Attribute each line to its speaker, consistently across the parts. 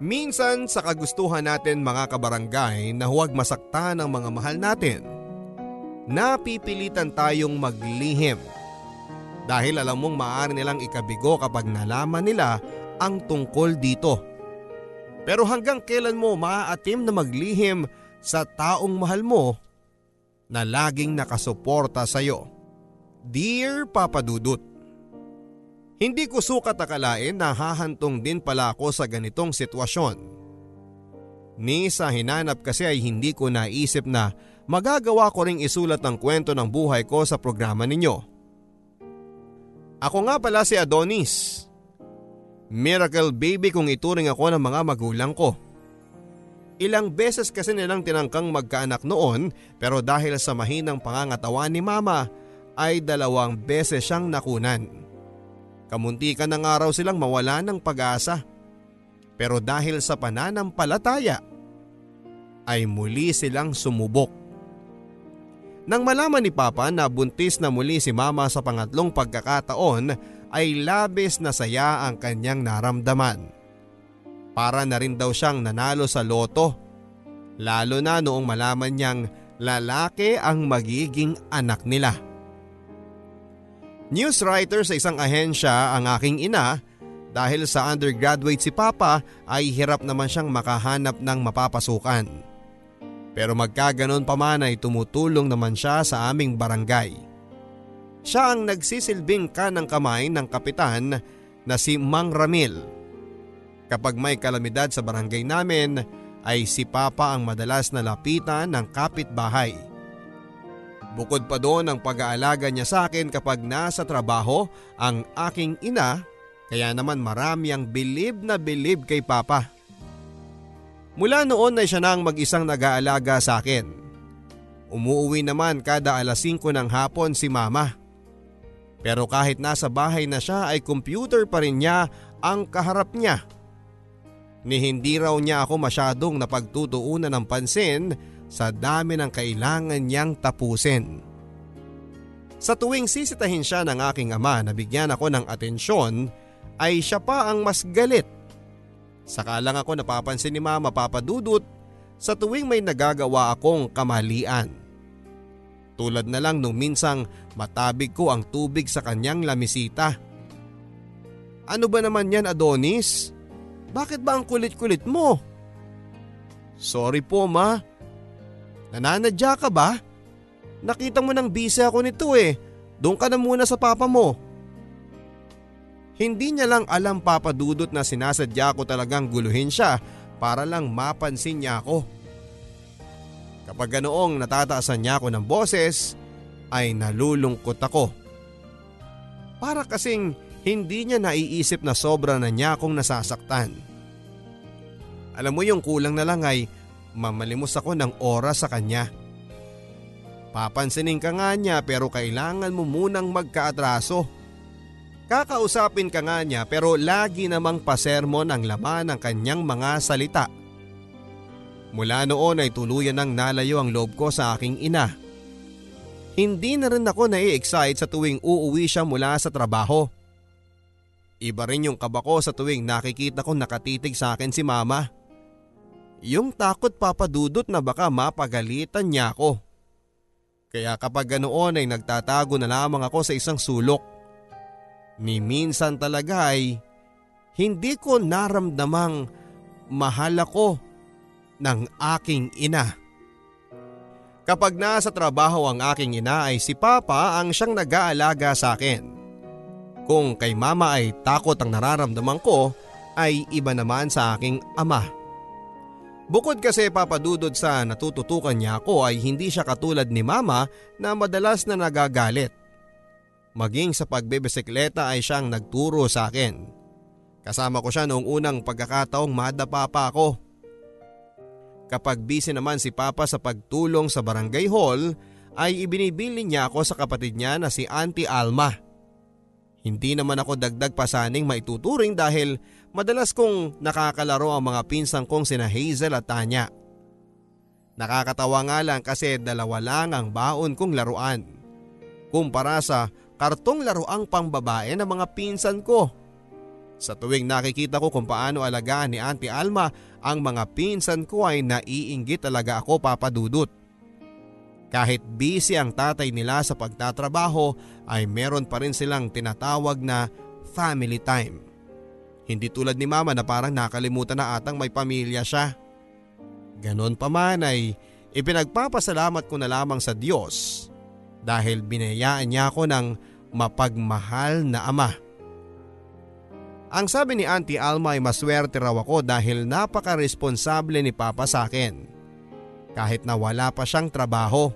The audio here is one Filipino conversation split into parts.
Speaker 1: Minsan sa kagustuhan natin mga kabarangay na huwag masaktan ang mga mahal natin, napipilitan tayong maglihim. Dahil alam mong maaari nilang ikabigo kapag nalaman nila ang tungkol dito. Pero hanggang kailan mo maaatim na maglihim sa taong mahal mo na laging nakasuporta sa iyo? Dear Papa Dudut, hindi ko sukat akalain na hahantong din pala ako sa ganitong sitwasyon. Ni sa hinanap kasi ay hindi ko naisip na magagawa ko ring isulat ang kwento ng buhay ko sa programa ninyo. Ako nga pala si Adonis. Miracle baby kung ituring ako ng mga magulang ko. Ilang beses kasi nilang tinangkang magkaanak noon pero dahil sa mahinang pangangatawan ni mama ay dalawang beses siyang nakunan. Kamuntikan ng araw silang mawala ng pag-asa. Pero dahil sa pananampalataya ay muli silang sumubok. Nang malaman ni Papa na buntis na muli si Mama sa pangatlong pagkakataon ay labis na saya ang kanyang naramdaman. Para na rin daw siyang nanalo sa loto. Lalo na noong malaman niyang lalaki ang magiging anak nila. News writer sa isang ahensya ang aking ina dahil sa undergraduate si Papa ay hirap naman siyang makahanap ng mapapasukan. Pero magkaganon pa man ay tumutulong naman siya sa aming barangay. Siya ang nagsisilbing kanang kamay ng kapitan na si Mang Ramil. Kapag may kalamidad sa barangay namin ay si Papa ang madalas na lapitan ng kapitbahay. Bukod pa doon ang pag-aalaga niya sa akin kapag nasa trabaho ang aking ina kaya naman marami ang bilib na bilib kay Papa. Mula noon ay siya na ang mag-isang nag-aalaga sa akin. Umuuwi naman kada alas 5 ng hapon si Mama. Pero kahit nasa bahay na siya ay computer pa rin niya ang kaharap niya. Ni hindi raw niya ako masyadong napagtutuunan ng pansin sa dami ng kailangan niyang tapusin. Sa tuwing sisitahin siya ng aking ama na bigyan ako ng atensyon ay siya pa ang mas galit. Saka lang ako napapansin ni mama papadudot sa tuwing may nagagawa akong kamalian. Tulad na lang nung minsang matabig ko ang tubig sa kanyang lamisita. Ano ba naman yan Adonis? Bakit ba ang kulit-kulit mo? Sorry po ma, Nananadya ka ba? Nakita mo nang busy ako nito eh. Doon ka na muna sa papa mo. Hindi niya lang alam papadudot na sinasadya ko talagang guluhin siya para lang mapansin niya ako. Kapag ganoong natataasan niya ako ng boses ay nalulungkot ako. Para kasing hindi niya naiisip na sobra na niya akong nasasaktan. Alam mo yung kulang na lang ay mamalimos ako ng oras sa kanya. Papansinin ka nga niya pero kailangan mo munang magkaatraso. Kakausapin ka nga niya pero lagi namang pasermon ang laman ng kanyang mga salita. Mula noon ay tuluyan nang nalayo ang loob ko sa aking ina. Hindi na rin ako nai-excite sa tuwing uuwi siya mula sa trabaho. Iba rin yung kaba ko sa tuwing nakikita ko nakatitig sa akin si mama. Yung takot papadudot na baka mapagalitan niya ako. Kaya kapag ganoon ay nagtatago na lamang ako sa isang sulok. Ni minsan talaga ay hindi ko naramdamang mahal ako ng aking ina. Kapag nasa trabaho ang aking ina ay si Papa ang siyang nag-aalaga sa akin. Kung kay Mama ay takot ang nararamdaman ko ay iba naman sa aking ama. Bukod kasi papadudod sa natututukan niya ako ay hindi siya katulad ni mama na madalas na nagagalit. Maging sa pagbebesikleta ay siyang nagturo sa akin. Kasama ko siya noong unang pagkakataong madapa pa ako. Kapag busy naman si Papa sa pagtulong sa barangay hall ay ibinibili niya ako sa kapatid niya na si Auntie Alma. Hindi naman ako dagdag pasaning maituturing dahil Madalas kong nakakalaro ang mga pinsang kong sina Hazel at Tanya. Nakakatawa nga lang kasi dalawa lang ang baon kong laruan. Kumpara sa kartong laruang pangbabae ng mga pinsan ko. Sa tuwing nakikita ko kung paano alagaan ni Auntie Alma ang mga pinsan ko ay naiinggit talaga ako papadudot. Kahit busy ang tatay nila sa pagtatrabaho ay meron pa rin silang tinatawag na family time. Hindi tulad ni mama na parang nakalimutan na atang may pamilya siya. Ganon pa man ay ipinagpapasalamat ko na lamang sa Diyos dahil binayaan niya ako ng mapagmahal na ama. Ang sabi ni Auntie Alma ay maswerte raw ako dahil napaka-responsable ni Papa sa akin. Kahit na wala pa siyang trabaho.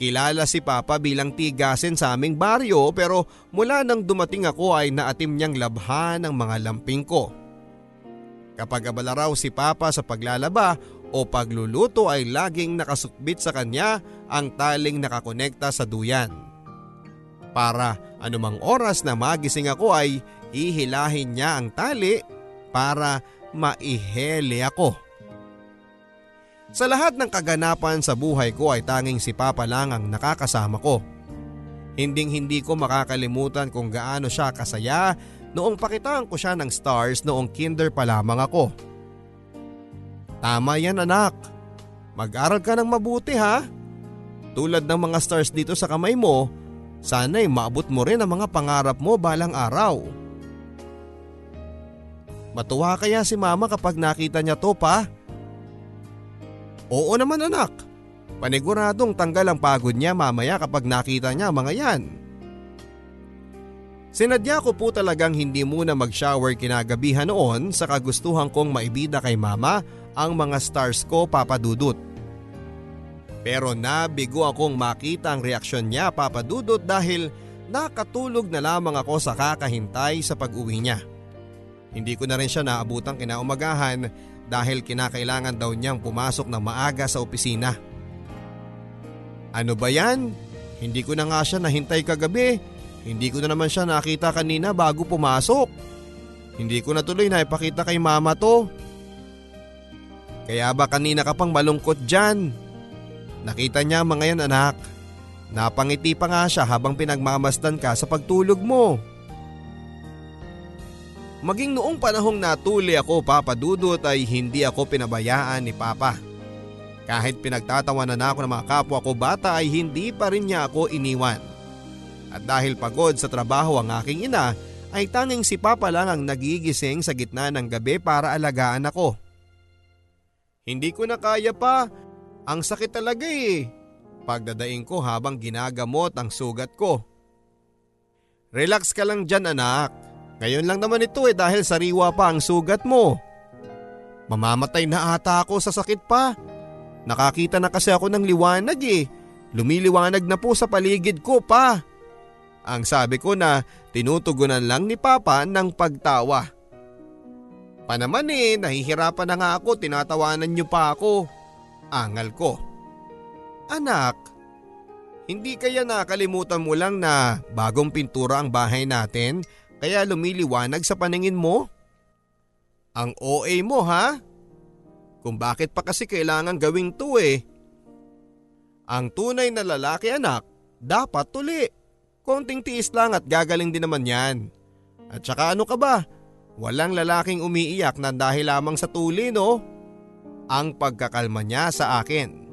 Speaker 1: Kilala si Papa bilang tigasin sa aming baryo pero mula nang dumating ako ay naatim niyang labhan ang mga lamping ko. Kapag abala raw si Papa sa paglalaba o pagluluto ay laging nakasukbit sa kanya ang taling nakakonekta sa duyan. Para anumang oras na magising ako ay Ihilahin niya ang tali para maihele ako. Sa lahat ng kaganapan sa buhay ko ay tanging si Papa lang ang nakakasama ko. Hinding hindi ko makakalimutan kung gaano siya kasaya noong pakitaan ko siya ng stars noong kinder pa lamang ako. Tama yan anak. Mag-aral ka ng mabuti ha. Tulad ng mga stars dito sa kamay mo, sana'y maabot mo rin ang mga pangarap mo balang araw. Matuwa kaya si mama kapag nakita niya to pa? Oo naman anak. Paniguradong tanggal ang pagod niya mamaya kapag nakita niya mga yan. Sinadya ko po talagang hindi muna mag-shower kinagabihan noon sa kagustuhan kong maibida kay mama ang mga stars ko papadudot. Pero nabigo akong makita ang reaksyon niya papadudot dahil nakatulog na lamang ako sa kakahintay sa pag-uwi niya. Hindi ko na rin siya naabutang kinaumagahan dahil kinakailangan daw niyang pumasok ng maaga sa opisina. Ano ba yan? Hindi ko na nga siya nahintay kagabi. Hindi ko na naman siya nakita kanina bago pumasok. Hindi ko na tuloy na ipakita kay mama to. Kaya ba kanina ka pang malungkot dyan? Nakita niya mga yan anak. Napangiti pa nga siya habang pinagmamasdan ka sa pagtulog mo. Maging noong panahong natuli ako papadudot ay hindi ako pinabayaan ni Papa. Kahit pinagtatawanan na ako ng mga kapwa ko bata ay hindi pa rin niya ako iniwan. At dahil pagod sa trabaho ang aking ina ay tanging si Papa lang ang nagigising sa gitna ng gabi para alagaan ako. Hindi ko na kaya pa. Ang sakit talaga eh. Pagdadaing ko habang ginagamot ang sugat ko. Relax ka lang dyan anak. Ngayon lang naman ito eh dahil sariwa pa ang sugat mo. Mamamatay na ata ako sa sakit pa. Nakakita na kasi ako ng liwanag eh. Lumiliwanag na po sa paligid ko pa. Ang sabi ko na tinutugunan lang ni Papa ng pagtawa. Panaman eh, nahihirapan na nga ako, tinatawanan niyo pa ako. Angal ko. Anak, hindi kaya nakalimutan mo lang na bagong pintura ang bahay natin kaya lumiliwanag sa paningin mo? Ang OA mo ha? Kung bakit pa kasi kailangan gawing to eh. Ang tunay na lalaki anak, dapat tuli. Konting tiis lang at gagaling din naman yan. At saka ano ka ba? Walang lalaking umiiyak na dahil lamang sa tuli no? Ang pagkakalma niya sa akin.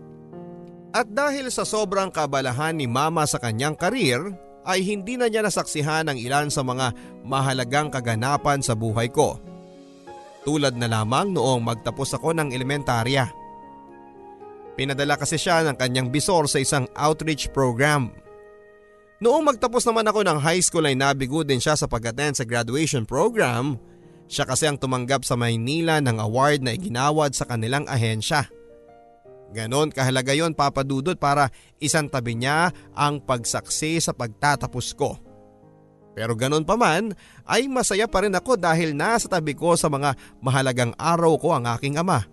Speaker 1: At dahil sa sobrang kabalahan ni mama sa kanyang karir, ay hindi na niya nasaksihan ang ilan sa mga mahalagang kaganapan sa buhay ko. Tulad na lamang noong magtapos ako ng elementarya. Pinadala kasi siya ng kanyang bisor sa isang outreach program. Noong magtapos naman ako ng high school ay nabigo din siya sa pag-attend sa graduation program. Siya kasi ang tumanggap sa Maynila ng award na iginawad sa kanilang ahensya. Ganon kahalaga yon papadudot para isang tabi niya ang pagsaksi sa pagtatapos ko. Pero ganon pa man ay masaya pa rin ako dahil nasa tabi ko sa mga mahalagang araw ko ang aking ama.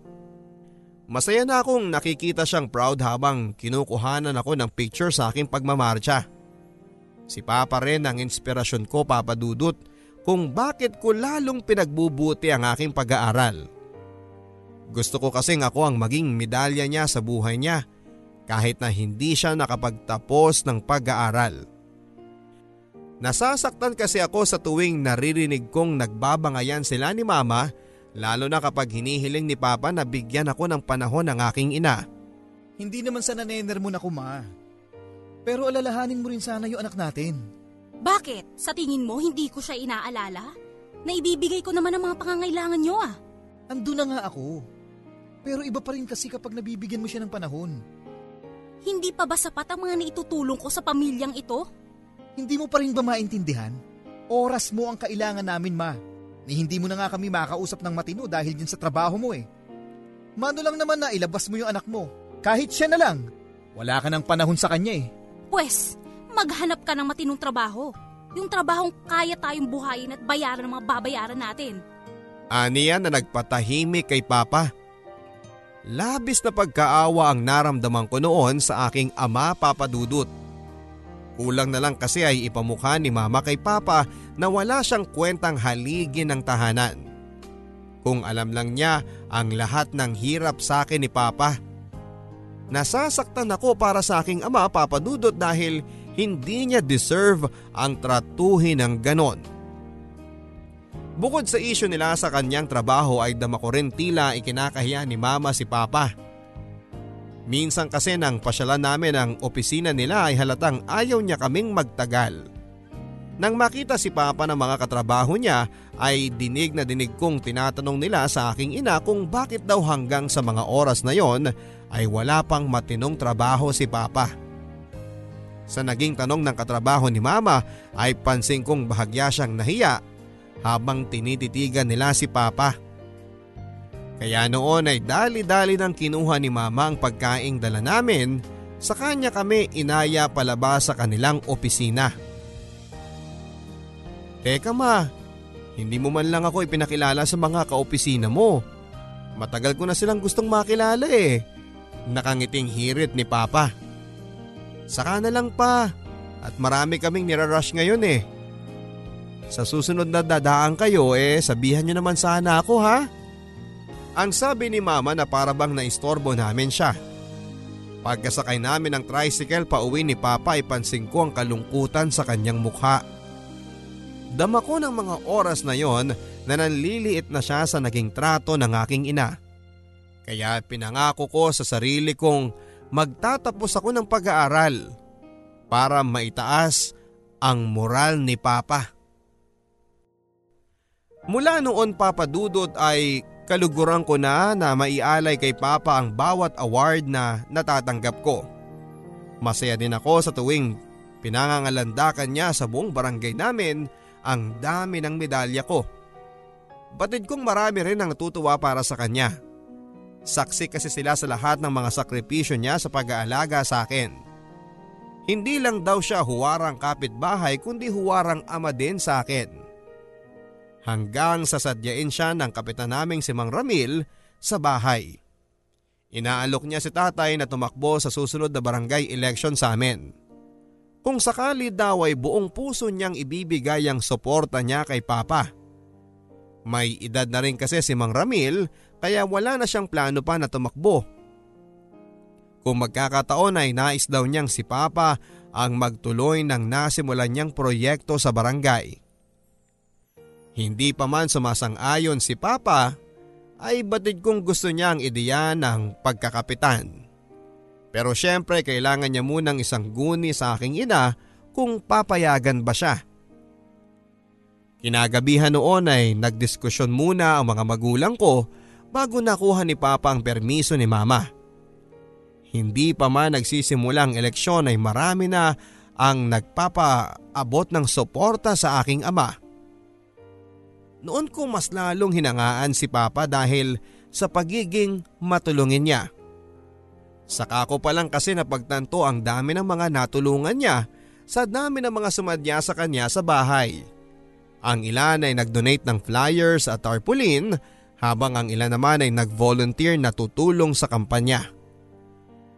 Speaker 1: Masaya na akong nakikita siyang proud habang kinukuhanan ako ng picture sa aking pagmamarcha. Si Papa rin ang inspirasyon ko papadudot kung bakit ko lalong pinagbubuti ang aking pag-aaral. Gusto ko kasing ako ang maging medalya niya sa buhay niya kahit na hindi siya nakapagtapos ng pag-aaral. Nasasaktan kasi ako sa tuwing naririnig kong nagbabangayan sila ni mama lalo na kapag hinihiling ni papa na bigyan ako ng panahon ng aking ina.
Speaker 2: Hindi naman sa nanener mo na kuma. Pero alalahanin mo rin sana yung anak natin.
Speaker 3: Bakit? Sa tingin mo hindi ko siya inaalala? Naibibigay ko naman ang mga pangangailangan nyo ah.
Speaker 2: Ando na nga ako. Pero iba pa rin kasi kapag nabibigyan mo siya ng panahon.
Speaker 3: Hindi pa ba sapat ang mga naitutulong ko sa pamilyang ito?
Speaker 2: Hindi mo pa rin ba maintindihan? Oras mo ang kailangan namin, ma. Ni hindi mo na nga kami makausap ng matino dahil din sa trabaho mo eh. Mano lang naman na ilabas mo yung anak mo. Kahit siya na lang. Wala ka ng panahon sa kanya eh.
Speaker 3: Pwes, maghanap ka ng matinong trabaho. Yung trabahong kaya tayong buhayin at bayaran ng mga babayaran natin.
Speaker 1: Aniya na nagpatahimik kay Papa. Labis na pagkaawa ang naramdaman ko noon sa aking ama papadudot. Kulang na lang kasi ay ipamukha ni mama kay papa na wala siyang kwentang haligi ng tahanan. Kung alam lang niya ang lahat ng hirap sa akin ni papa. Nasasaktan ako para sa aking ama papadudot dahil hindi niya deserve ang tratuhin ng ganon. Bukod sa isyo nila sa kanyang trabaho ay dama ko rin tila ikinakahiya ni mama si papa. Minsan kasi nang pasyalan namin ang opisina nila ay halatang ayaw niya kaming magtagal. Nang makita si Papa ng mga katrabaho niya ay dinig na dinig kong tinatanong nila sa aking ina kung bakit daw hanggang sa mga oras na yon ay wala pang matinong trabaho si Papa. Sa naging tanong ng katrabaho ni Mama ay pansin kong bahagya siyang nahiya habang tinititigan nila si Papa. Kaya noon ay dali-dali nang kinuha ni Mama ang pagkaing dala namin sa kanya kami inaya palabas sa kanilang opisina. Teka ma, hindi mo man lang ako ipinakilala sa mga kaopisina mo. Matagal ko na silang gustong makilala eh. Nakangiting hirit ni Papa. Saka na lang pa at marami kaming nirarush ngayon eh. Sa susunod na dadaan kayo eh sabihan nyo naman sana ako ha. Ang sabi ni mama na parabang naistorbo namin siya. Pagkasakay namin ng tricycle pa uwi ni Papa ay pansin ko ang kalungkutan sa kanyang mukha. Dama ko ng mga oras na yon na nanliliit na siya sa naging trato ng aking ina. Kaya pinangako ko sa sarili kong magtatapos ako ng pag-aaral para maitaas ang moral ni Papa. Mula noon papadudot ay kaluguran ko na na maialay kay Papa ang bawat award na natatanggap ko. Masaya din ako sa tuwing pinangangalandakan niya sa buong barangay namin ang dami ng medalya ko. Batid kong marami rin ang natutuwa para sa kanya. Saksi kasi sila sa lahat ng mga sakripisyo niya sa pag-aalaga sa akin. Hindi lang daw siya huwarang kapitbahay kundi huwarang ama din sa akin hanggang sasadyain siya ng kapitan naming si Mang Ramil sa bahay. Inaalok niya si tatay na tumakbo sa susunod na barangay election sa amin. Kung sakali daw ay buong puso niyang ibibigay ang suporta niya kay Papa. May edad na rin kasi si Mang Ramil kaya wala na siyang plano pa na tumakbo. Kung magkakataon ay nais daw niyang si Papa ang magtuloy ng nasimulan niyang proyekto sa barangay. Hindi pa man sumasang-ayon si Papa ay batid kong gusto niya ang ideya ng pagkakapitan. Pero syempre kailangan niya munang isang guni sa aking ina kung papayagan ba siya. Kinagabihan noon ay nagdiskusyon muna ang mga magulang ko bago nakuha ni Papa ang permiso ni Mama. Hindi pa man nagsisimula ang eleksyon ay marami na ang nagpapaabot ng suporta sa aking ama. Noon ko mas lalong hinangaan si Papa dahil sa pagiging matulungin niya. Saka ko pa lang kasi napagtanto ang dami ng mga natulungan niya sa dami ng mga sumadya sa kanya sa bahay. Ang ilan ay nag-donate ng flyers at tarpaulin habang ang ilan naman ay nag-volunteer na tutulong sa kampanya.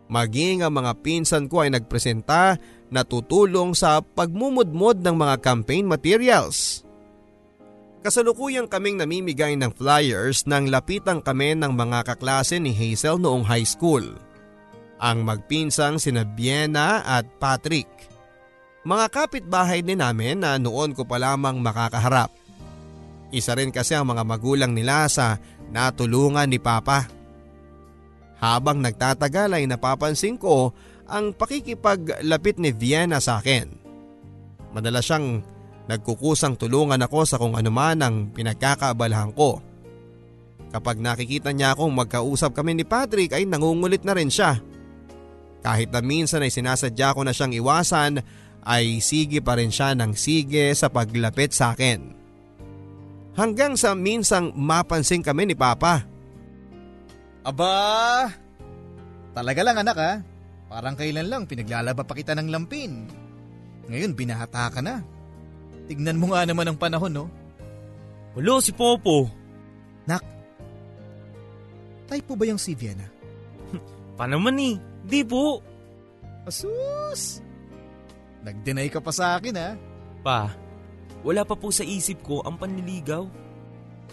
Speaker 1: Maging ang mga pinsan ko ay nagpresenta na tutulong sa pagmumudmod ng mga campaign materials. Kasalukuyang kaming namimigay ng flyers nang lapitan kami ng mga kaklase ni Hazel noong high school. Ang magpinsang sina Biena at Patrick. Mga kapitbahay din namin na noon ko pa lamang makakaharap. Isa rin kasi ang mga magulang nila sa natulungan ni Papa. Habang nagtatagal ay napapansin ko ang pakikipaglapit ni Vienna sa akin. Madalas siyang nagkukusang tulungan ako sa kung anuman ang pinagkakaabalahan ko. Kapag nakikita niya akong magkausap kami ni Patrick ay nangungulit na rin siya. Kahit na minsan ay sinasadya ko na siyang iwasan ay sige pa rin siya ng sige sa paglapit sa akin. Hanggang sa minsang mapansin kami ni Papa.
Speaker 2: Aba, talaga lang anak ha. Parang kailan lang pinaglalaba pa kita ng lampin. Ngayon binahata ka na. Tignan mo nga naman ang panahon no.
Speaker 4: Wala si Popo.
Speaker 2: Nak, type po ba yung si Vienna?
Speaker 4: Pa naman eh. Di po.
Speaker 2: Asus! Nag-deny ka pa sa akin ha.
Speaker 4: Pa, wala pa po sa isip ko ang panliligaw.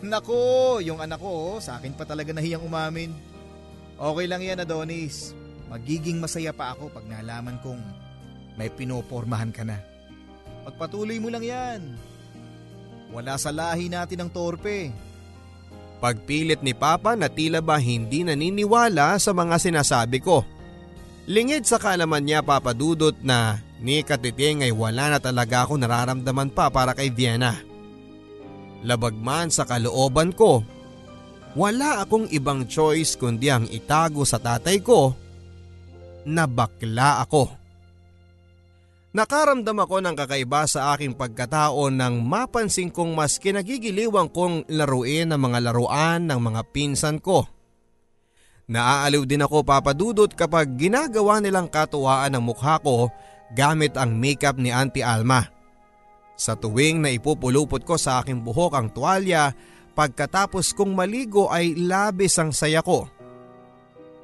Speaker 2: Nako, yung anak ko, oh, sa akin pa talaga nahiyang umamin. Okay lang yan, Adonis. Magiging masaya pa ako pag nalaman kong may pinopormahan ka na. Pagpatuloy mo lang yan. Wala sa lahi natin ang torpe.
Speaker 1: Pagpilit ni Papa na tila ba hindi naniniwala sa mga sinasabi ko. Lingid sa kaalaman niya papadudot na ni Katiting ay wala na talaga ako nararamdaman pa para kay Vienna. Labagman sa kalooban ko, wala akong ibang choice kundi ang itago sa tatay ko na bakla ako. Nakaramdam ako ng kakaiba sa aking pagkatao nang mapansin kong mas kinagigiliwang kong laruin ang mga laruan ng mga pinsan ko. Naaaliw din ako papadudot kapag ginagawa nilang katuwaan ng mukha ko gamit ang makeup ni Auntie Alma. Sa tuwing na ipupulupot ko sa aking buhok ang tuwalya, pagkatapos kong maligo ay labis ang saya ko.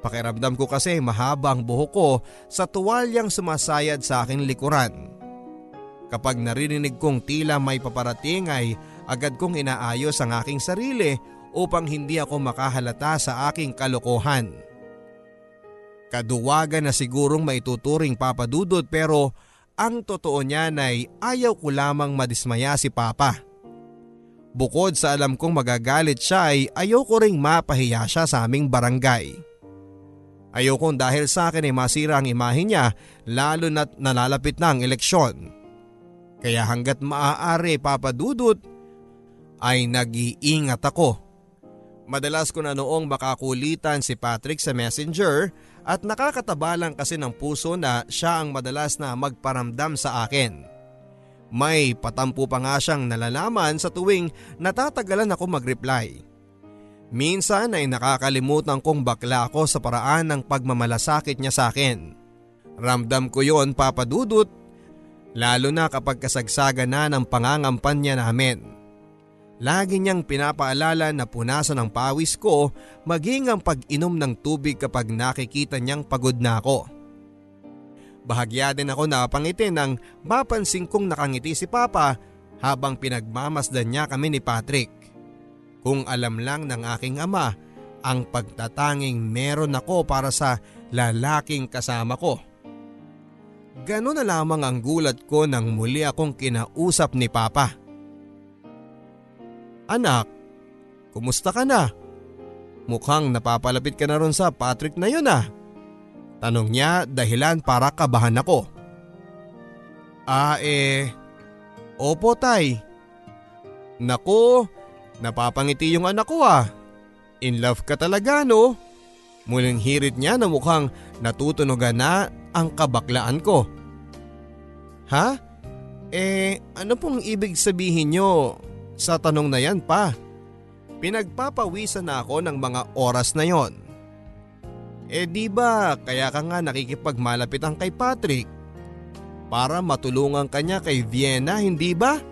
Speaker 1: Pakiramdam ko kasi mahaba ang buhok ko sa tuwalyang sumasayad sa aking likuran. Kapag naririnig kong tila may paparating ay agad kong inaayos ang aking sarili upang hindi ako makahalata sa aking kalokohan. Kaduwagan na sigurong maituturing papadudod pero ang totoo niyan ay ayaw ko lamang madismaya si Papa. Bukod sa alam kong magagalit siya ay ayaw ko ring mapahiya siya sa aming barangay. Ayaw kong dahil sa akin ay masira ang imahe niya lalo na't nalalapit na ang eleksyon. Kaya hanggat maaari papadudot ay nag-iingat ako Madalas ko na noong makakulitan si Patrick sa messenger at nakakatabalang kasi ng puso na siya ang madalas na magparamdam sa akin. May patampo pa nga siyang nalalaman sa tuwing natatagalan ako mag-reply. Minsan ay nakakalimutan kong bakla ako sa paraan ng pagmamalasakit niya sa akin. Ramdam ko yon papadudot lalo na kapag kasagsaga na ng pangangampanya namin. Lagi niyang pinapaalala na punasan ang pawis ko maging ang pag-inom ng tubig kapag nakikita niyang pagod na ako. Bahagya din ako napangiti nang mapansin kong nakangiti si Papa habang pinagmamasdan niya kami ni Patrick. Kung alam lang ng aking ama ang pagtatanging meron ako para sa lalaking kasama ko. Ganon na lamang ang gulat ko nang muli akong kinausap ni Papa. Anak, kumusta ka na? Mukhang napapalapit ka na ron sa Patrick na yun ah. Tanong niya dahilan para kabahan ako. Ah eh, opo tay. Nako, napapangiti yung anak ko ah. In love ka talaga no? Muling hirit niya na mukhang natutunogan na ang kabaklaan ko. Ha? Eh, ano pong ibig sabihin nyo? Sa tanong na yan pa, pinagpapawisan na ako ng mga oras na yon. Eh di ba kaya ka nga nakikipagmalapit ang kay Patrick? Para matulungan kanya kay Vienna, hindi ba?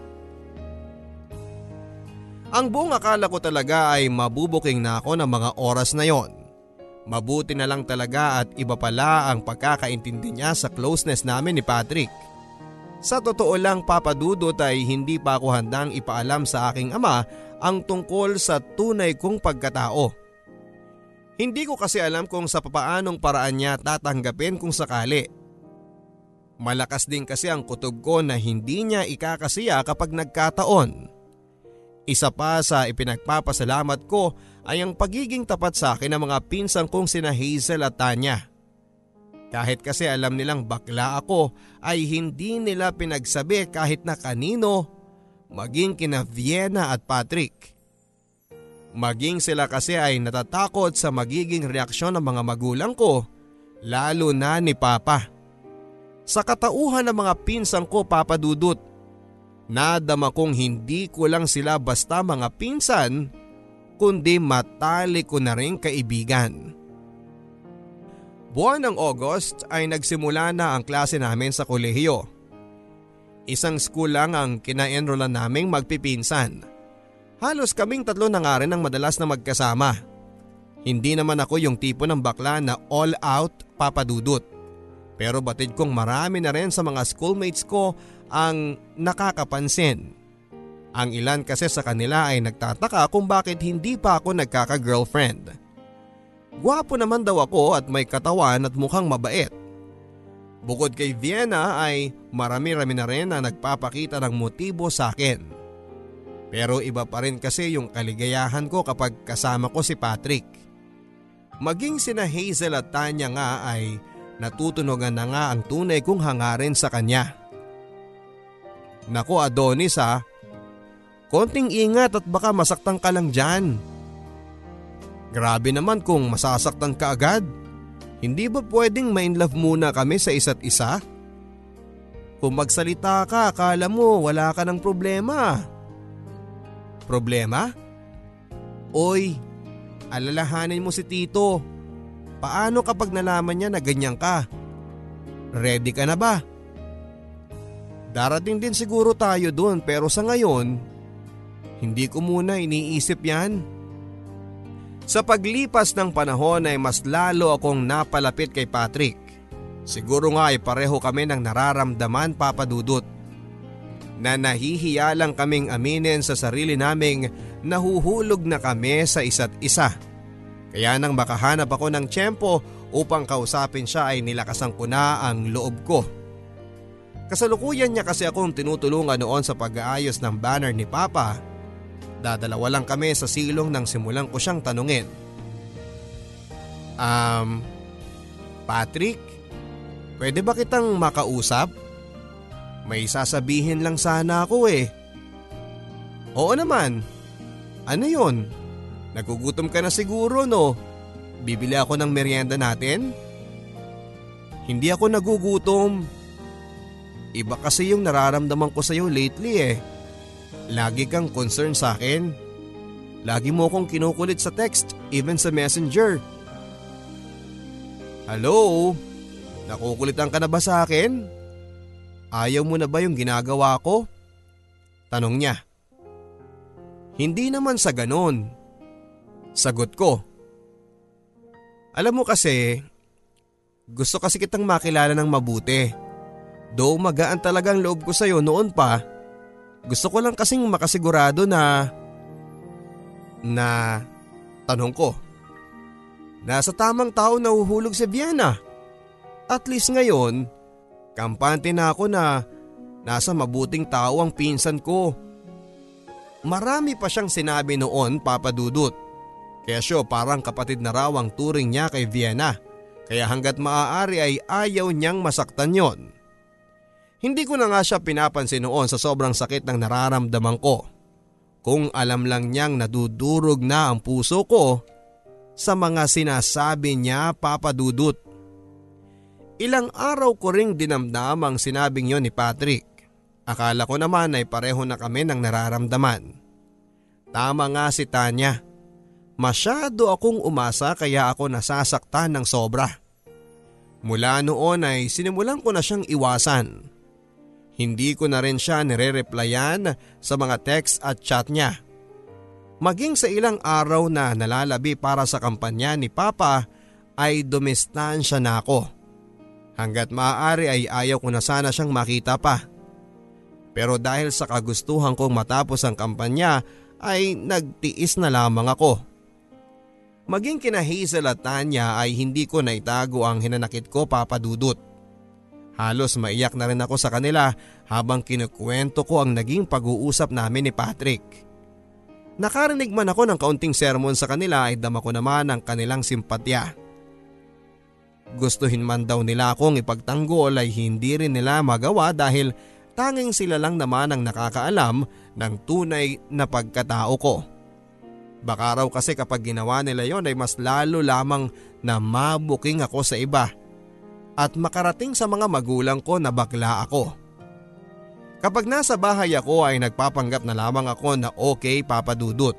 Speaker 1: Ang buong akala ko talaga ay mabubuking na ako ng mga oras na yon. Mabuti na lang talaga at iba pala ang pagkakaintindi niya sa closeness namin ni Patrick. Sa totoo lang papadudot ay hindi pa ako handang ipaalam sa aking ama ang tungkol sa tunay kong pagkatao. Hindi ko kasi alam kung sa papaanong paraan niya tatanggapin kung sakali. Malakas din kasi ang kutob ko na hindi niya ikakasiya kapag nagkataon. Isa pa sa ipinagpapasalamat ko ay ang pagiging tapat sa akin ng mga pinsang kong sina Hazel at Tanya. Kahit kasi alam nilang bakla ako ay hindi nila pinagsabi kahit na kanino maging kina Vienna at Patrick. Maging sila kasi ay natatakot sa magiging reaksyon ng mga magulang ko lalo na ni Papa. Sa katauhan ng mga pinsang ko papadudot, nadama kong hindi ko lang sila basta mga pinsan, kundi matali ko na rin kaibigan. Buwan ng August ay nagsimula na ang klase namin sa kolehiyo. Isang school lang ang kina-enrollan naming magpipinsan. Halos kaming tatlo na nga rin ang madalas na magkasama. Hindi naman ako yung tipo ng bakla na all out papadudot. Pero batid kong marami na rin sa mga schoolmates ko ang nakakapansin. Ang ilan kasi sa kanila ay nagtataka kung bakit hindi pa ako nagkaka-girlfriend. Gwapo naman daw ako at may katawan at mukhang mabait. Bukod kay Vienna ay marami-rami na rin na nagpapakita ng motibo sa akin. Pero iba pa rin kasi yung kaligayahan ko kapag kasama ko si Patrick. Maging sina Hazel at Tanya nga ay Natutunogan na nga ang tunay kong hangarin sa kanya. Nako Adonis ha, konting ingat at baka masaktan ka lang dyan. Grabe naman kung masasaktan ka agad. Hindi ba pwedeng ma love muna kami sa isa't isa? Kung magsalita ka, akala mo wala ka ng problema. Problema? Oy, alalahanin mo si Tito. Paano kapag nalaman niya na ganyan ka? Ready ka na ba? Darating din siguro tayo doon pero sa ngayon, hindi ko muna iniisip yan. Sa paglipas ng panahon ay mas lalo akong napalapit kay Patrick. Siguro nga ay pareho kami ng nararamdaman papadudot. Na nahihiya lang kaming aminin sa sarili naming nahuhulog na kami sa isa't isa. Kaya nang makahanap ako ng tiyempo upang kausapin siya ay nilakasan ko na ang loob ko. Kasalukuyan niya kasi akong tinutulungan noon sa pag-aayos ng banner ni Papa. Dadalawa lang kami sa silong nang simulan ko siyang tanungin. Um, Patrick, pwede ba kitang makausap? May sasabihin lang sana ako eh. Oo naman. Ano yon? Nagugutom ka na siguro no? Bibili ako ng merienda natin? Hindi ako nagugutom. Iba kasi yung nararamdaman ko sa iyo lately eh. Lagi kang concern sa akin. Lagi mo akong kinukulit sa text, even sa messenger. Hello? Nakukulitan ka na ba sa akin? Ayaw mo na ba yung ginagawa ko? Tanong niya. Hindi naman sa ganon. Sagot ko. Alam mo kasi, gusto kasi kitang makilala ng mabuti. Though magaan talaga ang loob ko sa'yo noon pa, gusto ko lang kasing makasigurado na… Na… Tanong ko. Nasa tamang tao na uhulog si Vienna. At least ngayon, kampante na ako na nasa mabuting tao ang pinsan ko. Marami pa siyang sinabi noon papadudot Kesyo parang kapatid na raw ang turing niya kay Vienna kaya hanggat maaari ay ayaw niyang masaktan yon. Hindi ko na nga siya pinapansin noon sa sobrang sakit ng nararamdaman ko. Kung alam lang niyang nadudurog na ang puso ko sa mga sinasabi niya papadudot. Ilang araw ko ring dinamdam ang sinabing yon ni Patrick. Akala ko naman ay pareho na kami ng nararamdaman. Tama nga si Tanya. Masyado akong umasa kaya ako nasasaktan ng sobra. Mula noon ay sinimulan ko na siyang iwasan. Hindi ko na rin siya nire-replyan sa mga text at chat niya. Maging sa ilang araw na nalalabi para sa kampanya ni Papa ay dumistansya na ako. Hanggat maaari ay ayaw ko na sana siyang makita pa. Pero dahil sa kagustuhan kong matapos ang kampanya ay nagtiis na lamang ako. Maging kina Hazel at Tanya ay hindi ko naitago ang hinanakit ko papadudot. Halos maiyak na rin ako sa kanila habang kinukwento ko ang naging pag-uusap namin ni Patrick. Nakarinig man ako ng kaunting sermon sa kanila ay dama ko naman ang kanilang simpatya. Gustuhin man daw nila akong ipagtanggol ay hindi rin nila magawa dahil tanging sila lang naman ang nakakaalam ng tunay na pagkatao ko. Baka raw kasi kapag ginawa nila yon ay mas lalo lamang na mabuking ako sa iba at makarating sa mga magulang ko na bakla ako. Kapag nasa bahay ako ay nagpapanggap na lamang ako na okay papadudot.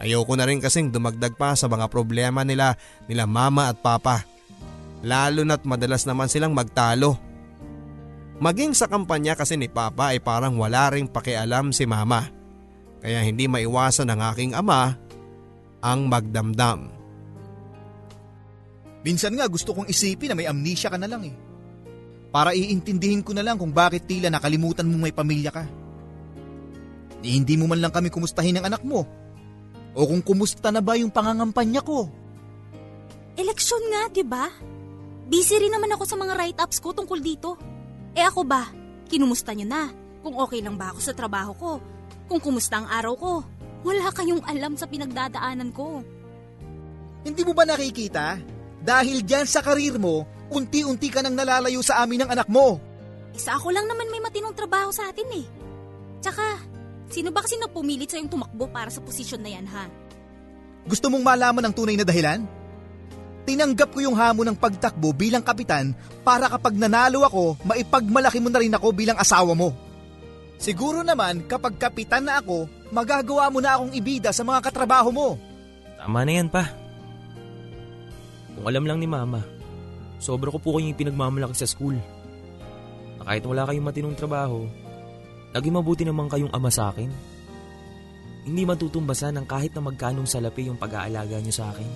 Speaker 1: Ayoko na rin kasing dumagdag pa sa mga problema nila nila mama at papa. Lalo na't madalas naman silang magtalo. Maging sa kampanya kasi ni papa ay parang wala ring pakialam si mama. Kaya hindi maiwasan ng aking ama ang magdamdam.
Speaker 2: Minsan nga gusto kong isipin na may amnesia ka na lang eh. Para iintindihin ko na lang kung bakit tila nakalimutan mong may pamilya ka. Ni hindi mo man lang kami kumustahin ng anak mo. O kung kumusta na ba yung pangangampanya ko.
Speaker 3: Eleksyon nga, di ba? Busy rin naman ako sa mga write-ups ko tungkol dito. Eh ako ba, kinumusta nyo na? Kung okay lang ba ako sa trabaho ko? Kung kumusta ang araw ko? Wala kayong alam sa pinagdadaanan ko.
Speaker 2: Hindi mo ba nakikita? Dahil dyan sa karir mo, unti-unti ka nang nalalayo sa amin ng anak mo.
Speaker 3: Isa ako lang naman may matinong trabaho sa atin eh. Tsaka, sino ba kasi na pumilit sa'yong tumakbo para sa posisyon na yan ha?
Speaker 2: Gusto mong malaman ang tunay na dahilan? Tinanggap ko yung hamon ng pagtakbo bilang kapitan para kapag nanalo ako, maipagmalaki mo na rin ako bilang asawa mo. Siguro naman kapag kapitan na ako, magagawa mo na akong ibida sa mga katrabaho mo.
Speaker 4: Tama na yan pa. Kung alam lang ni mama, sobra ko po kayong pinagmamalaki sa school. Na kahit wala kayong matinong trabaho, naging mabuti naman kayong ama sa akin. Hindi matutumbasan ng kahit na magkanong salapi yung pag-aalaga niyo sa akin.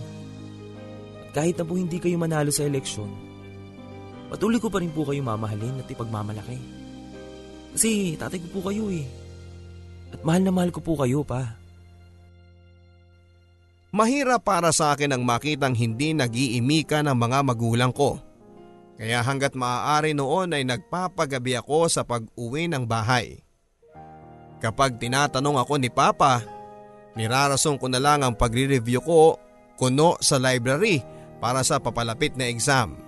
Speaker 4: At kahit na po hindi kayo manalo sa eleksyon, patuloy ko pa rin po kayo mamahalin at ipagmamalaki. Kasi tatay ko po kayo eh. At mahal na mahal ko po kayo pa.
Speaker 1: Mahirap para sa akin ang makitang hindi nag-iimika ng mga magulang ko. Kaya hanggat maaari noon ay nagpapagabi ako sa pag-uwi ng bahay. Kapag tinatanong ako ni Papa, nirarason ko na lang ang pagre-review ko kuno sa library para sa papalapit na exam.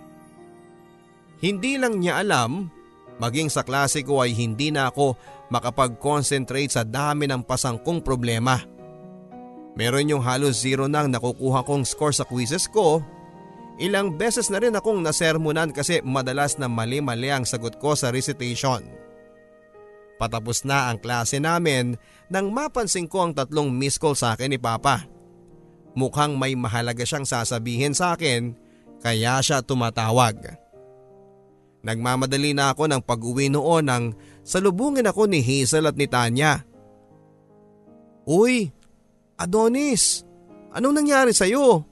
Speaker 1: Hindi lang niya alam, maging sa klase ko ay hindi na ako makapag-concentrate sa dami ng pasangkong problema. Meron yung halos zero nang nakukuha kong score sa quizzes ko. Ilang beses na rin akong nasermonan kasi madalas na mali-mali ang sagot ko sa recitation. Patapos na ang klase namin nang mapansin ko ang tatlong miss call sa akin ni Papa. Mukhang may mahalaga siyang sasabihin sa akin kaya siya tumatawag. Nagmamadali na ako ng pag-uwi noon nang salubungin ako ni Hazel at ni Tanya. Uy, Adonis, anong nangyari sa'yo?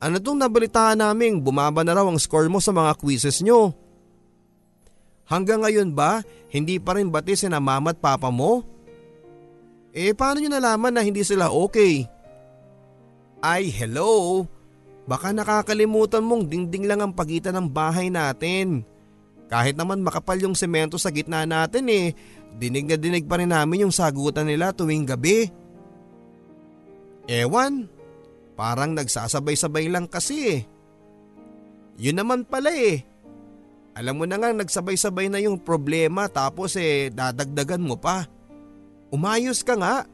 Speaker 1: Ano tong nabalitaan naming bumaba na raw ang score mo sa mga quizzes nyo? Hanggang ngayon ba, hindi pa rin bati si na mama at papa mo? Eh paano nyo nalaman na hindi sila okay? Ay hello, baka nakakalimutan mong dingding lang ang pagitan ng bahay natin. Kahit naman makapal yung semento sa gitna natin eh, dinig na dinig pa rin namin yung sagutan nila tuwing gabi. Ewan, parang nagsasabay-sabay lang kasi eh. Yun naman pala eh. Alam mo na nga nagsabay-sabay na yung problema tapos eh dadagdagan mo pa. Umayos ka nga.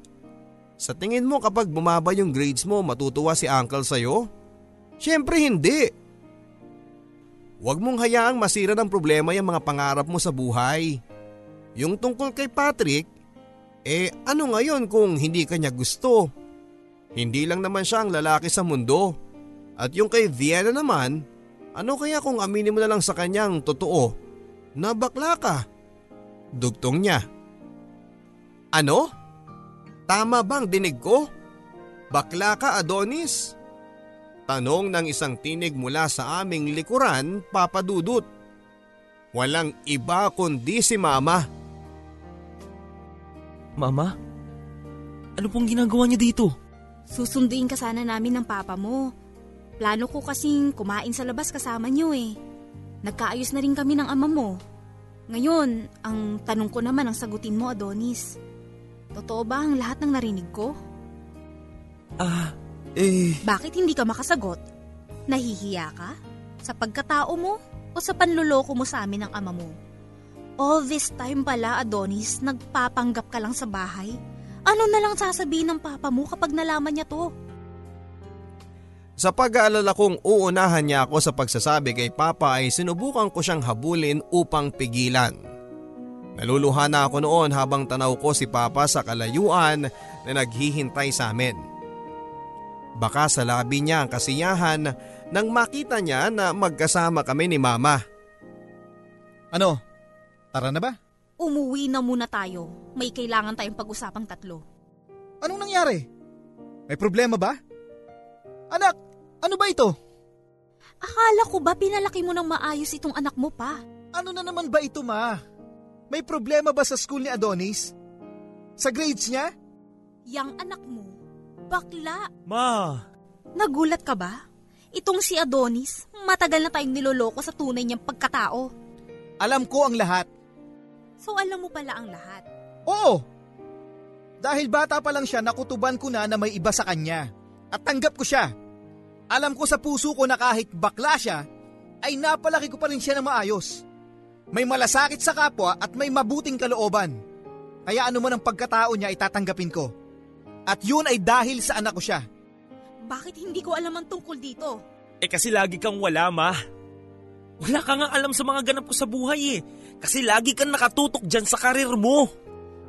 Speaker 1: Sa tingin mo kapag bumaba yung grades mo matutuwa si uncle sa'yo? Siyempre hindi. Huwag mong hayaang masira ng problema yung mga pangarap mo sa buhay. Yung tungkol kay Patrick, eh ano ngayon kung hindi kanya gusto? Hindi lang naman siya ang lalaki sa mundo. At yung kay Vienna naman, ano kaya kung aminin mo na lang sa kanyang totoo na bakla ka? Dugtong niya. Ano? Tama bang dinig ko? Bakla ka Adonis? Tanong ng isang tinig mula sa aming likuran, Papa Dudut. Walang iba kundi si Mama.
Speaker 4: Mama? Ano pong ginagawa niyo dito?
Speaker 3: Susunduin ka sana namin ng papa mo. Plano ko kasing kumain sa labas kasama niyo eh. Nagkaayos na rin kami ng ama mo. Ngayon, ang tanong ko naman ang sagutin mo, Adonis. Totoo ba ang lahat ng narinig ko?
Speaker 4: Ah, eh...
Speaker 3: Bakit hindi ka makasagot? Nahihiya ka? Sa pagkatao mo o sa panluloko mo sa amin ng ama mo? All this time pala, Adonis, nagpapanggap ka lang sa bahay? Ano na lang sasabihin ng papa mo kapag nalaman niya to?
Speaker 1: Sa pag-aalala kong uunahan niya ako sa pagsasabi kay Papa ay sinubukan ko siyang habulin upang pigilan. Naluluha na ako noon habang tanaw ko si Papa sa kalayuan na naghihintay sa amin. Baka sa labi niya ang kasiyahan nang makita niya na magkasama kami ni Mama.
Speaker 2: Ano? Tara na ba?
Speaker 3: Umuwi na muna tayo. May kailangan tayong pag-usapang tatlo.
Speaker 2: Anong nangyari? May problema ba? Anak, ano ba ito?
Speaker 3: Akala ko ba pinalaki mo ng maayos itong anak mo pa?
Speaker 2: Ano na naman ba ito ma? May problema ba sa school ni Adonis? Sa grades niya?
Speaker 3: Yang anak mo, bakla.
Speaker 4: Ma!
Speaker 3: Nagulat ka ba? Itong si Adonis, matagal na tayong niloloko sa tunay niyang pagkatao.
Speaker 2: Alam ko ang lahat.
Speaker 3: So alam mo pala ang lahat.
Speaker 2: Oo! Dahil bata pa lang siya nakutuban ko na na may iba sa kanya. At tanggap ko siya. Alam ko sa puso ko na kahit bakla siya, ay napalaki ko pa rin siya ng maayos. May malasakit sa kapwa at may mabuting kalooban. Kaya ano man ang pagkatao niya itatanggapin ko. At yun ay dahil sa anak ko siya.
Speaker 3: Bakit hindi ko alam ang tungkol dito?
Speaker 4: Eh kasi lagi kang wala, ma. Wala ka nga alam sa mga ganap ko sa buhay eh. Kasi lagi kang nakatutok dyan sa karir mo.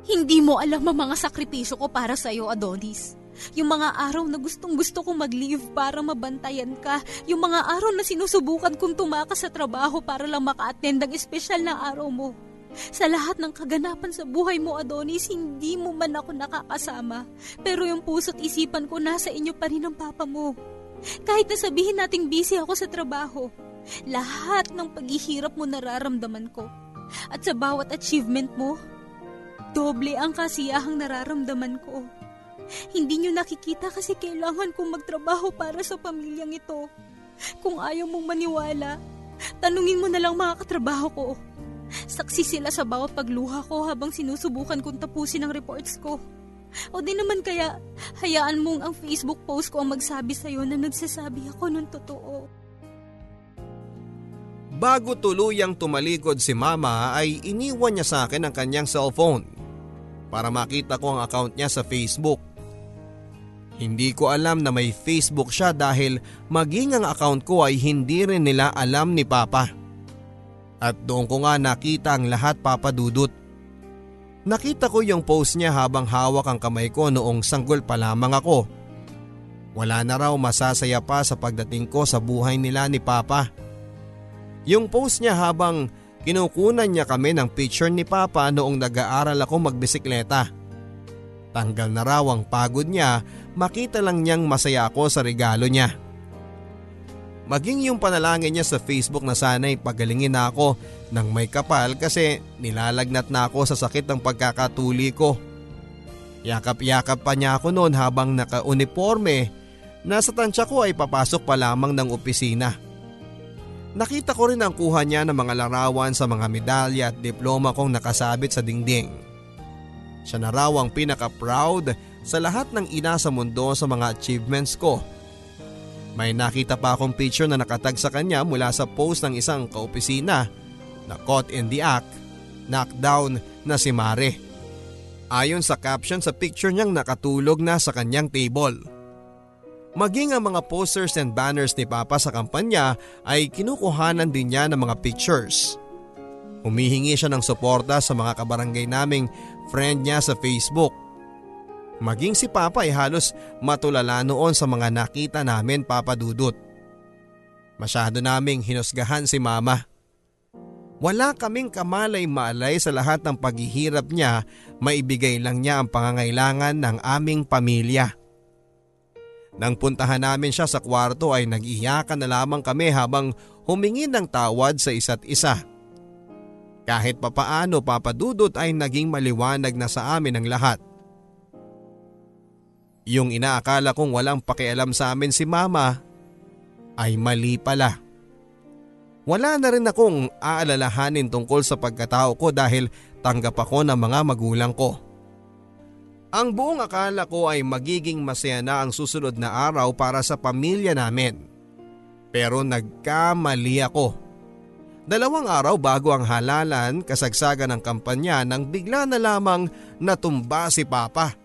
Speaker 3: Hindi mo alam ang mga sakripisyo ko para sa'yo, Adonis. Yung mga araw na gustong gusto kong mag-leave para mabantayan ka. Yung mga araw na sinusubukan kong tumakas sa trabaho para lang maka-attend ang espesyal na araw mo. Sa lahat ng kaganapan sa buhay mo, Adonis, hindi mo man ako nakakasama. Pero yung puso't isipan ko nasa inyo pa rin ang papa mo. Kahit na sabihin nating busy ako sa trabaho, lahat ng paghihirap mo nararamdaman ko. At sa bawat achievement mo, doble ang kasiyahang nararamdaman ko. Hindi nyo nakikita kasi kailangan kong magtrabaho para sa pamilyang ito. Kung ayaw mong maniwala, tanungin mo na lang mga katrabaho ko. Saksi sila sa bawat pagluha ko habang sinusubukan kong tapusin ang reports ko. O di naman kaya, hayaan mong ang Facebook post ko ang magsabi sa'yo na nagsasabi ako ng totoo.
Speaker 1: Bago tuluyang tumalikod si Mama ay iniwan niya sa akin ang kanyang cellphone para makita ko ang account niya sa Facebook. Hindi ko alam na may Facebook siya dahil maging ang account ko ay hindi rin nila alam ni Papa. At doon ko nga nakita ang lahat papadudot. Nakita ko yung post niya habang hawak ang kamay ko noong sanggol pa lamang ako. Wala na raw masasaya pa sa pagdating ko sa buhay nila ni Papa. Yung post niya habang kinukunan niya kami ng picture ni Papa noong nag-aaral ako magbisikleta. Tanggal na raw ang pagod niya, makita lang niyang masaya ako sa regalo niya. Maging yung panalangin niya sa Facebook na sana'y pagalingin na ako ng may kapal kasi nilalagnat na ako sa sakit ng pagkakatuli ko. Yakap-yakap pa niya ako noon habang naka-uniforme na sa tansya ko ay papasok pa lamang ng opisina. Nakita ko rin ang kuha niya ng mga larawan sa mga medalya at diploma kong nakasabit sa dingding. Siya na raw ang pinaka-proud sa lahat ng ina sa mundo sa mga achievements ko. May nakita pa akong picture na nakatag sa kanya mula sa post ng isang kaopisina na caught in the act, knockdown na si Mare. Ayon sa caption sa picture niyang nakatulog na sa kanyang table. Maging ang mga posters and banners ni Papa sa kampanya ay kinukuhanan din niya ng mga pictures. Humihingi siya ng suporta sa mga kabarangay naming friend niya sa Facebook. Maging si Papa ay halos matulala noon sa mga nakita namin papadudot. Masyado naming hinusgahan si Mama. Wala kaming kamalay-malay sa lahat ng paghihirap niya, maibigay lang niya ang pangangailangan ng aming pamilya. Nang puntahan namin siya sa kwarto ay nag-iyakan na lamang kami habang humingi ng tawad sa isa't isa. Kahit papaano papadudot ay naging maliwanag na sa amin ang lahat. Yung inaakala kong walang pakialam sa amin si mama ay mali pala. Wala na rin akong aalalahanin tungkol sa pagkatao ko dahil tanggap ako ng mga magulang ko. Ang buong akala ko ay magiging masaya na ang susunod na araw para sa pamilya namin. Pero nagkamali ako. Dalawang araw bago ang halalan kasagsagan ng kampanya nang bigla na lamang natumba si Papa.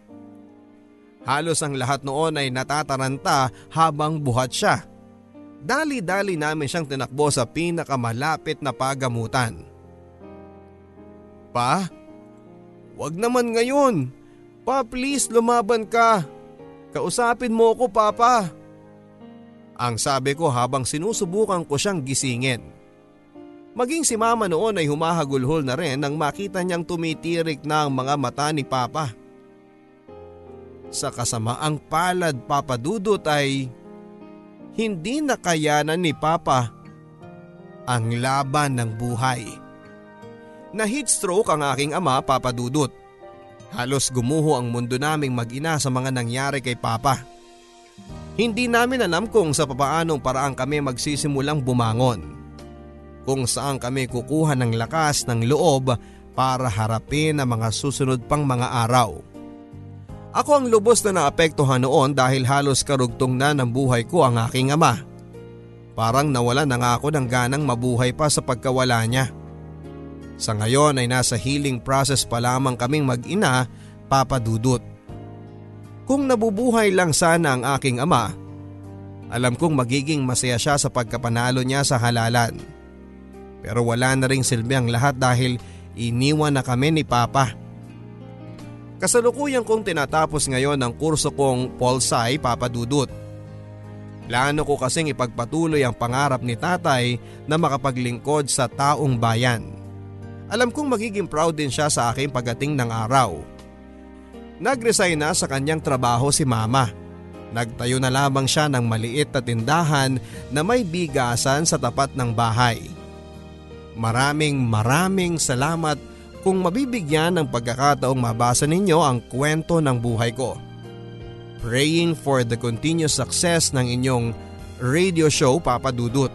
Speaker 1: Halos ang lahat noon ay natataranta habang buhat siya. Dali-dali namin siyang tinakbo sa pinakamalapit na pagamutan. Pa, wag naman ngayon. Pa please lumaban ka. Kausapin mo ko papa. Ang sabi ko habang sinusubukan ko siyang gisingin. Maging si mama noon ay humahagulhol na rin nang makita niyang tumitirik na ang mga mata ni papa. Sa kasamaang palad papadudot ay hindi nakayanan ni papa ang laban ng buhay. Na heat stroke ang aking ama papadudot. Halos gumuho ang mundo naming mag-ina sa mga nangyari kay Papa. Hindi namin alam kung sa papaanong paraan kami magsisimulang bumangon. Kung saan kami kukuha ng lakas ng loob para harapin ang mga susunod pang mga araw. Ako ang lubos na naapektuhan noon dahil halos karugtong na ng buhay ko ang aking ama. Parang nawala na nga ako ng ganang mabuhay pa sa pagkawala niya. Sa ngayon ay nasa healing process pa lamang kaming mag-ina, Papa Dudut. Kung nabubuhay lang sana ang aking ama, alam kong magiging masaya siya sa pagkapanalo niya sa halalan. Pero wala na ring silbi ang lahat dahil iniwan na kami ni Papa. Kasalukuyan kong tinatapos ngayon ang kurso kong Polsai Papa Dudut. Plano ko kasing ipagpatuloy ang pangarap ni tatay na makapaglingkod sa taong bayan. Alam kong magiging proud din siya sa aking pagdating ng araw. Nagresign na sa kanyang trabaho si mama. Nagtayo na lamang siya ng maliit na tindahan na may bigasan sa tapat ng bahay. Maraming maraming salamat kung mabibigyan ng pagkakataong mabasa ninyo ang kwento ng buhay ko. Praying for the continuous success ng inyong radio show Papa Dudut.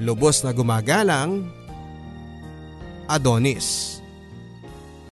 Speaker 1: Lubos na gumagalang, Adonis.